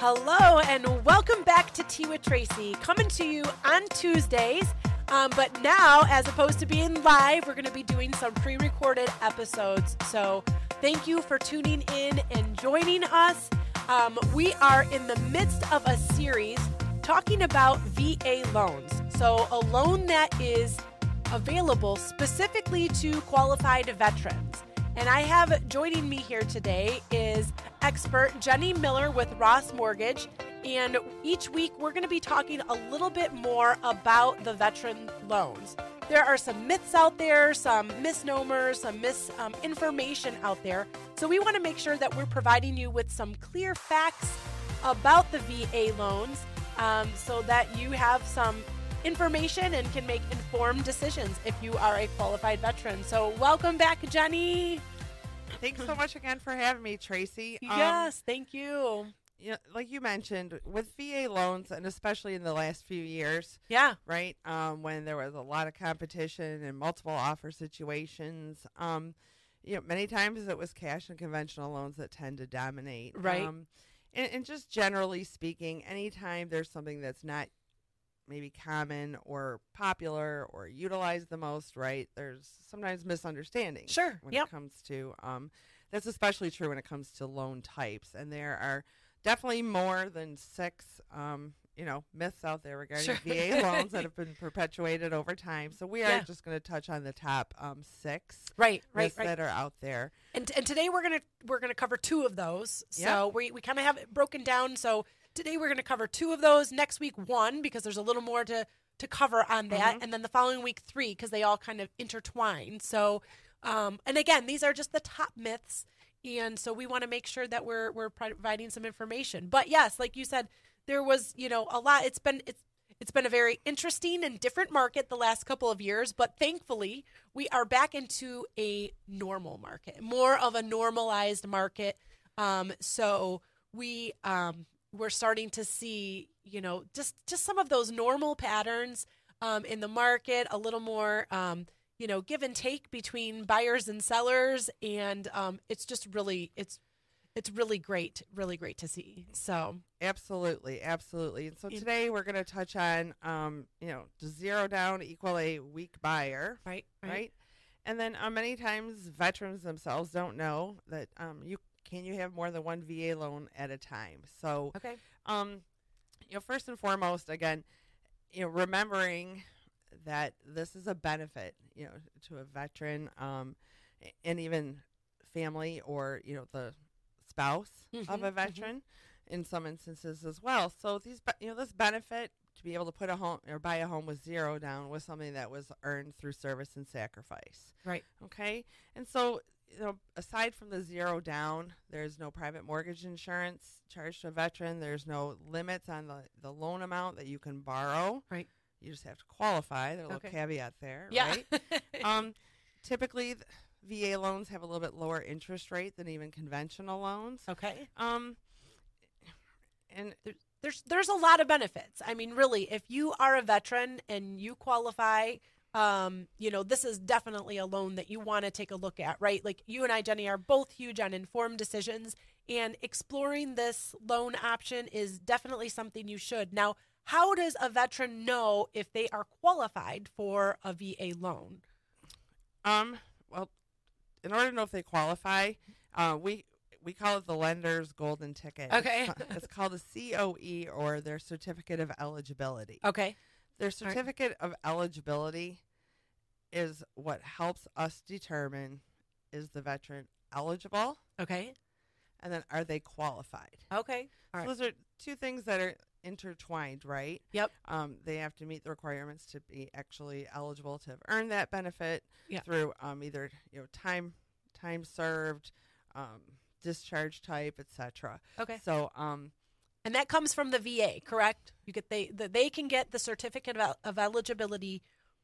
Hello and welcome back to Tea with Tracy, coming to you on Tuesdays. Um, but now, as opposed to being live, we're going to be doing some pre recorded episodes. So thank you for tuning in and joining us. Um, we are in the midst of a series talking about VA loans. So, a loan that is available specifically to qualified veterans. And I have joining me here today is expert Jenny Miller with Ross Mortgage. And each week we're going to be talking a little bit more about the veteran loans. There are some myths out there, some misnomers, some misinformation um, out there. So we want to make sure that we're providing you with some clear facts about the VA loans um, so that you have some information and can make informed decisions if you are a qualified veteran. So, welcome back, Jenny. Thanks so much again for having me, Tracy. Um, yes, thank you. Yeah, like you mentioned, with VA loans, and especially in the last few years, yeah, right, um, when there was a lot of competition and multiple offer situations, um, you know, many times it was cash and conventional loans that tend to dominate, right. Um, and, and just generally speaking, anytime there's something that's not maybe common or popular or utilized the most, right? There's sometimes misunderstandings. Sure. When yep. it comes to um, that's especially true when it comes to loan types, and there are definitely more than six. Um, you know, myths out there regarding sure. VA loans that have been perpetuated over time. So we are yeah. just going to touch on the top um, six, right, right, right, that are out there. And and today we're gonna we're gonna cover two of those. So yep. we we kind of have it broken down. So Today we're going to cover two of those. Next week, one because there's a little more to to cover on that, mm-hmm. and then the following week, three because they all kind of intertwine. So, um, and again, these are just the top myths, and so we want to make sure that we're we're providing some information. But yes, like you said, there was you know a lot. It's been it's it's been a very interesting and different market the last couple of years, but thankfully we are back into a normal market, more of a normalized market. Um, so we um, we're starting to see, you know, just just some of those normal patterns um, in the market, a little more, um, you know, give and take between buyers and sellers, and um, it's just really it's it's really great, really great to see. So absolutely, absolutely. And so today we're going to touch on, um, you know, zero down equal a weak buyer? Right, right. right? And then uh, many times veterans themselves don't know that um, you can you have more than one VA loan at a time? So, okay. Um, you know, first and foremost, again, you know, remembering that this is a benefit, you know, to a veteran, um, and even family or you know the spouse mm-hmm, of a mm-hmm. veteran mm-hmm. in some instances as well. So these, you know, this benefit to be able to put a home or buy a home with zero down was something that was earned through service and sacrifice. Right. Okay. And so you know, aside from the zero down, there's no private mortgage insurance charged to a veteran. There's no limits on the, the loan amount that you can borrow. Right. You just have to qualify. There's a little okay. caveat there. Yeah. Right. um, typically, VA loans have a little bit lower interest rate than even conventional loans. Okay. Um, and there's there's a lot of benefits. I mean, really, if you are a veteran and you qualify um, you know, this is definitely a loan that you want to take a look at, right? Like you and I, Jenny, are both huge on informed decisions, and exploring this loan option is definitely something you should. Now, how does a veteran know if they are qualified for a VA loan? Um, well, in order to know if they qualify, uh, we we call it the lender's golden ticket. Okay. it's called a COE or their certificate of eligibility. Okay. Their certificate right. of eligibility is what helps us determine is the veteran eligible? Okay. And then are they qualified? Okay. All so right. those are two things that are intertwined, right? Yep. Um, they have to meet the requirements to be actually eligible to have earned that benefit yep. through um, either you know time time served, um, discharge type, etc. Okay. So um, and that comes from the VA, correct? You get they the, they can get the certificate of, of eligibility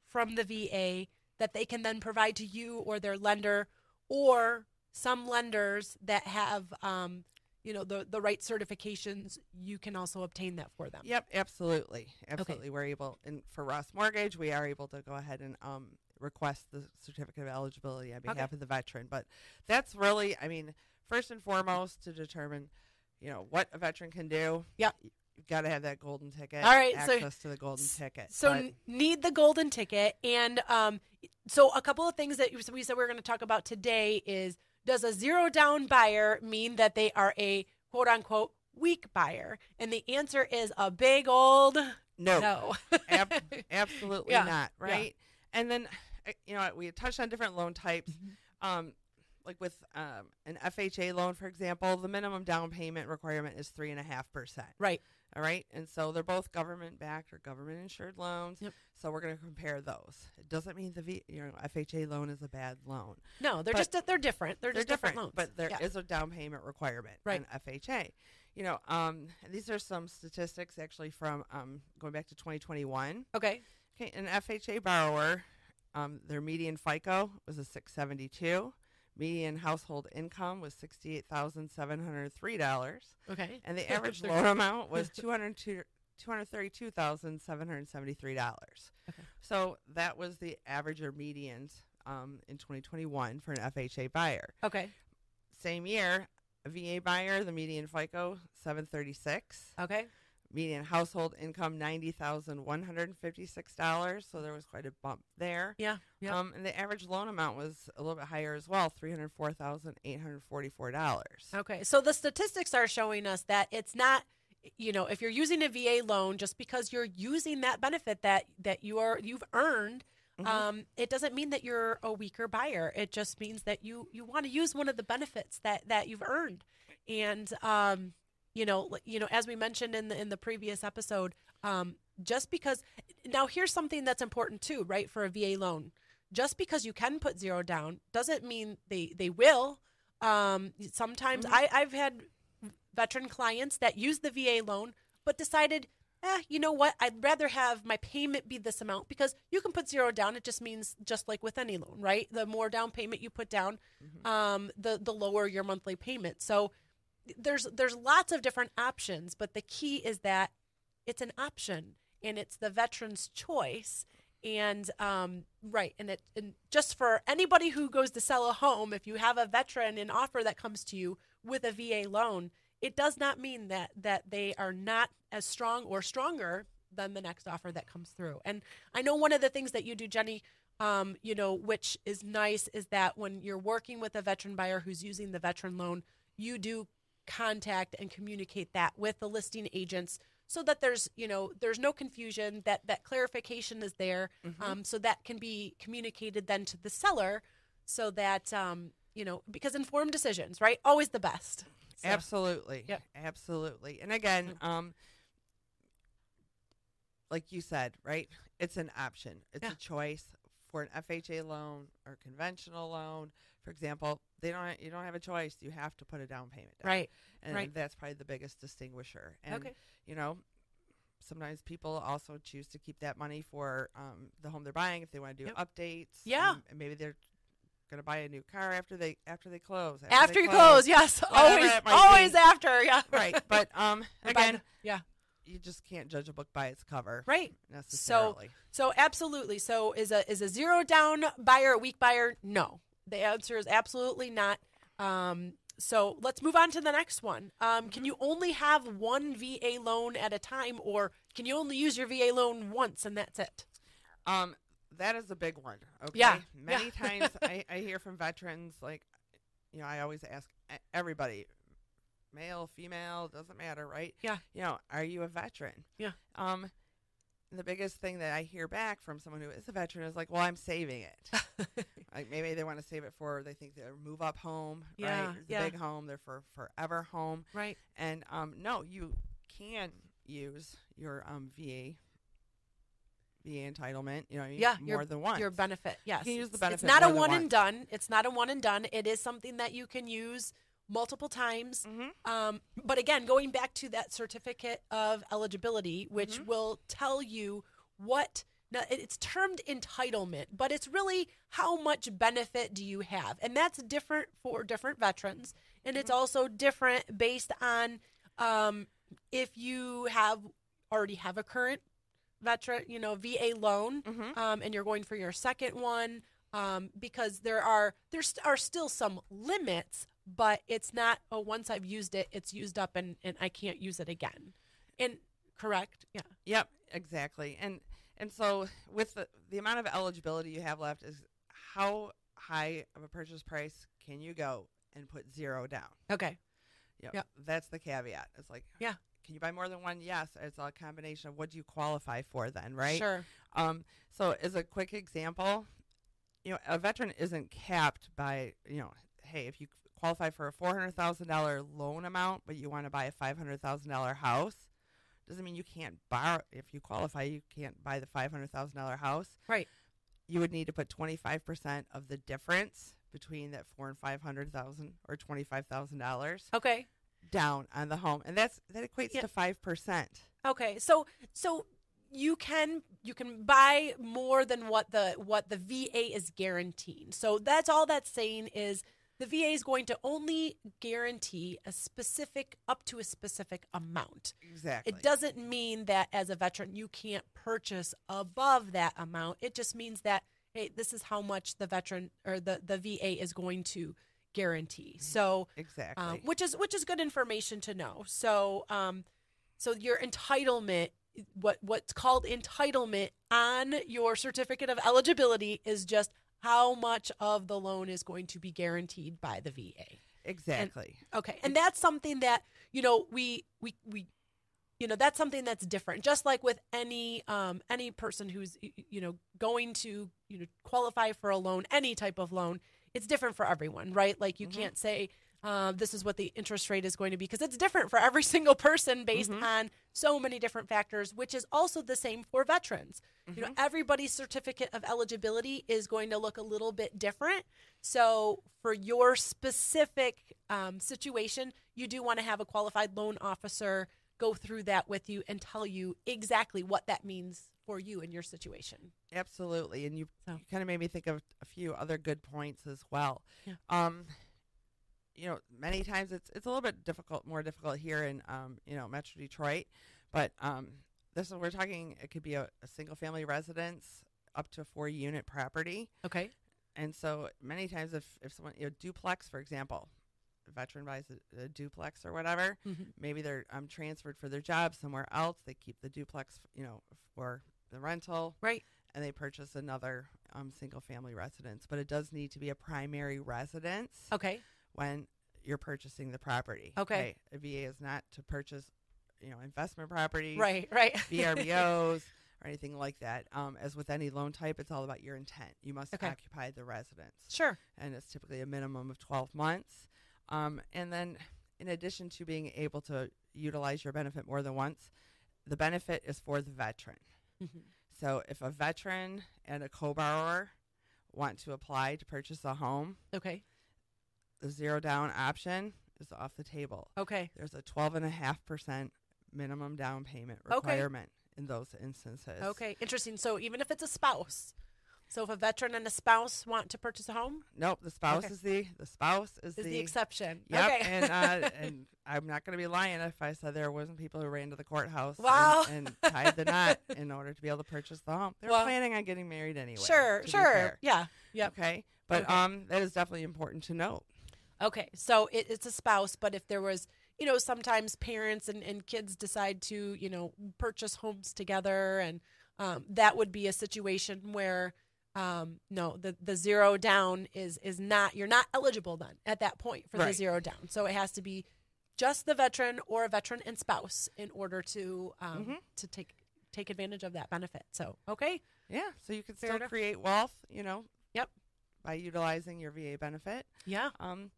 from the VA that they can then provide to you or their lender, or some lenders that have um, you know the the right certifications you can also obtain that for them yep absolutely absolutely okay. we're able and for ross mortgage we are able to go ahead and um, request the certificate of eligibility on behalf okay. of the veteran but that's really i mean first and foremost to determine you know what a veteran can do. Yeah. You've got to have that golden ticket. All right, so- access to the golden ticket. So But- need the golden ticket, and um, so a couple of things that we said we are going to talk about today is: Does a zero down buyer mean that they are a quote unquote weak buyer? And the answer is a big old no, no. Ab- absolutely Yeah, not. yeah. Right. And then uh, you know we touched on different loan types. Mm-hmm. Um, like with um, an FHA loan, for example, the minimum down payment requirement is three and a half percent. right. All right. And so they're both government backed or government insured loans. Yep. So we're going to compare those. It doesn't mean the v, you know FHA loan is a bad loan. No, they're But- just they're different. They're, They're just different, loans. but there is Yeah. a down payment requirement Right. in FHA. You know, um, these are some statistics actually from um, going back to 2021. okay. Okay, an FHA borrower, um, their median FICO was a 672. Median household income was $68,703. Okay. And the average loan amount was 202 $232,773. Okay. So that was the average or medians um, in 2021 for an FHA buyer. Okay. Same year, a VA buyer, the median FICO 736. Okay. Median household income ninety thousand one hundred and fifty six dollars, so there was quite a bump there. Yeah. Yeah. Um, and the average loan amount was a little bit higher as well, three hundred four thousand eight hundred forty four dollars. Okay. So the statistics are showing us that it's not you know, if you're using a VA loan just because you're using that benefit that that you are you've earned Mhm. um, it doesn't mean that you're a weaker buyer. It just means that you you want to use one of the benefits that that you've earned. And um, you know, you know, as we mentioned in the in the previous episode, um, just because now here's something that's important too, right? For a VA loan, just because you can put zero down doesn't mean they they will. Um, sometimes Mhm. I I've had veteran clients that use the VA loan but decided eh, you know what? I'd rather have my payment be this amount because you can put zero down. It just means just like with any loan, right? The more down payment you put down, Mhm. um, the the lower your monthly payment. So there's there's lots of different options, but the key is that it's an option and it's the veteran's choice. And um, right, and it and just for anybody who goes to sell a home, if you have a veteran an offer that comes to you with a VA loan, it does not mean that that they are not as strong or stronger than the next offer that comes through. And I know one of the things that you do, Jenny, um, you know, which is nice, is that when you're working with a veteran buyer who's using the veteran loan, you do contact and communicate that with the listing agents so that there's you know there's no confusion that that clarification is there Mhm. um, so that can be communicated then to the seller so that um, you know because informed decisions right always the best So- Absolutely. Yep. Absolutely. And again, um, like you said, right? It's an option. It's Yeah. a choice for an FHA loan or conventional loan. For example, they don't. You don't have a choice. You have to put a down payment down. right And right. that's probably the biggest distinguisher. And okay you know, sometimes people also choose to keep that money for um, the home they're buying if they want to do Yep. updates. Yeah. um, and maybe they're going to buy a new car after they after they close. after they you close yes always always be. after yeah right. But um, again, the- yeah you just can't judge a book by its cover right necessarily. So absolutely. So is a is a zero down buyer a weak buyer? No. The answer is absolutely not. Um, so let's move on to the next one. Um, can you only have one VA loan at a time, or can you only use your VA loan once and that's it? Um, that is a big one. Okay. Yeah, Many yeah. times I, I hear from veterans like, you know, I always ask everybody, male, female, doesn't matter, right? Yeah. You know, are you a veteran? Yeah. Um, the biggest thing that I hear back from someone who is a veteran is like, well, I'm saving it. like maybe they want to save it for they think they'll move up home, Yeah, right? It's yeah. big home, they're for forever home. right. And um, no, you can use your um, VA VA entitlement. You know, you- Yeah, your- more than once. Your benefit, yes. can use the benefit It's not a than one and done. It's not a one and done. It is something that you can use multiple times. Mm-hmm. Um, but again, going back to that certificate of eligibility, which Mhm. will tell you what now it's termed entitlement, but it's really how much benefit do you have, and that's different for different veterans, and it's also different based on um, if you have already have a current veteran, you know, VA loan, Mm-hmm. um, and you're going for your second one um, because there are there st- are still some limits but it's not, oh, once I've used it, it's used up and, and I can't use it again. And correct? Yeah. Yep, exactly. And and so with the the amount of eligibility you have left is how high of a purchase price can you go and put zero down? Okay. yeah Yep. That's the caveat. It's like Yeah. Can you buy more than one? Yes. It's a combination of what do you qualify for then, right? Sure. Um, so as a quick example, you know, a veteran isn't capped by, you know, hey, if you qualify for a four hundred thousand dollar loan amount, but you want to buy a five hundred thousand dollar house, doesn't mean you can't borrow. If you qualify, you can't buy the five hundred thousand dollar house. Right. You would need to put twenty five percent of the difference between that four and five hundred thousand or twenty five thousand dollars Okay. down on the home, and that's that equates Yeah. to five percent. Okay. So so you can you can buy more than what the what the VA is guaranteeing. So that's all that's saying is the VA is going to only guarantee a specific up to a specific amount. Exactly. It doesn't mean that as a veteran you can't purchase above that amount. It just means that hey, this is how much the veteran or the the VA is going to guarantee. So Exactly. um, which is which is good information to know. So, um, so your entitlement, what what's called entitlement on your certificate of eligibility, is just how much of the loan is going to be guaranteed by the VA. exactly. Okay, and that's something that you know we we we. You know that's something that's different. Just like with any um, any person who's you know going to you know qualify for a loan, any type of loan, it's different for everyone, right? Like you Mhm. can't say uh, this is what the interest rate is going to be because it's different for every single person based Mhm. on so many different factors, which is also the same for veterans. You know, Mhm. everybody's certificate of eligibility is going to look a little bit different. So, for your specific um, situation, you do want to have a qualified loan officer go through that with you and tell you exactly what that means for you in your situation. Absolutely, and you, So- you kind of made me think of a few other good points as well. Yeah. Um, you know, many times it's it's a little bit difficult, more difficult here in um, you know, Metro Detroit, but um, this is we're talking. It could be a, a single family residence up to a four unit property, Okay. and so many times if if someone you know duplex, for example, a veteran buys a, a duplex or whatever, Mhm. maybe they're um, transferred for their job somewhere else. They keep the duplex, you know, for the rental, Right. and they purchase another um, single family residence. But it does need to be a primary residence Okay. When you're purchasing the property. Okay. A VA is not to purchase, you know, investment property, Right. Right. VRBOs. Or anything like that. Um, as with any loan type, it's all about your intent. You must Okay. occupy the residence sure. and it's typically a minimum of 12 months. Um, and then, in addition to being able to utilize your benefit more than once, the benefit is for the veteran. Mhm. So, if a veteran and a co borrower want to apply to purchase a home, Okay. The zero down option is off the table. Okay. There's a 12.5% minimum down payment Okay. requirement in those instances. Okay. Interesting. So even if it's a spouse, so if a veteran and a spouse want to purchase a home, Nope, the spouse Okay. is the the spouse is, is the, the exception. Yep, Okay. and uh, and I'm not going to be lying if I said there wasn't people who ran to the courthouse and- Wow. and, tied the knot in order to be able to purchase the home. They're Well, planning on getting married anyway. sure. Sure. fair. Yeah. Okay, but Okay. um, that is definitely important to note. Okay, so it, it's a spouse, but if there was, you know, sometimes parents and, and kids decide to, you know, purchase homes together, and um, that would be a situation where, um, no, the the zero down is is not you're not eligible then at that point for the zero down. So it has to be just the veteran or a veteran and spouse in order to um, Mhm. to take take advantage of that benefit. So okay, Yeah, so you can still create wealth, you know. Yep. By utilizing your VA benefit, yeah, um,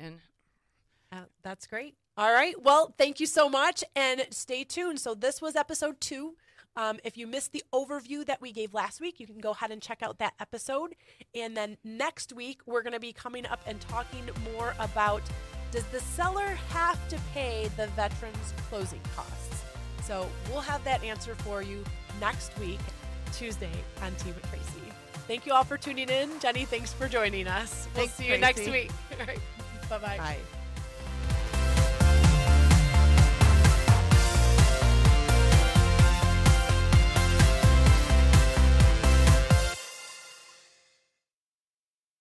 and Uh, that's great. All right. Well, thank you so much and stay tuned. So, this was episode two. Um, if you missed the overview that we gave last week, you can go ahead and check out that episode. And then next week, we're going to be coming up and talking more about does the seller have to pay the veteran's closing costs? So, we'll have that answer for you next week, Tuesday, on Tea with Tracy. Thank you all for tuning in. Jenny, thanks for joining us. We'll Thanks, see you next Tracy. week. Bye-bye. bye.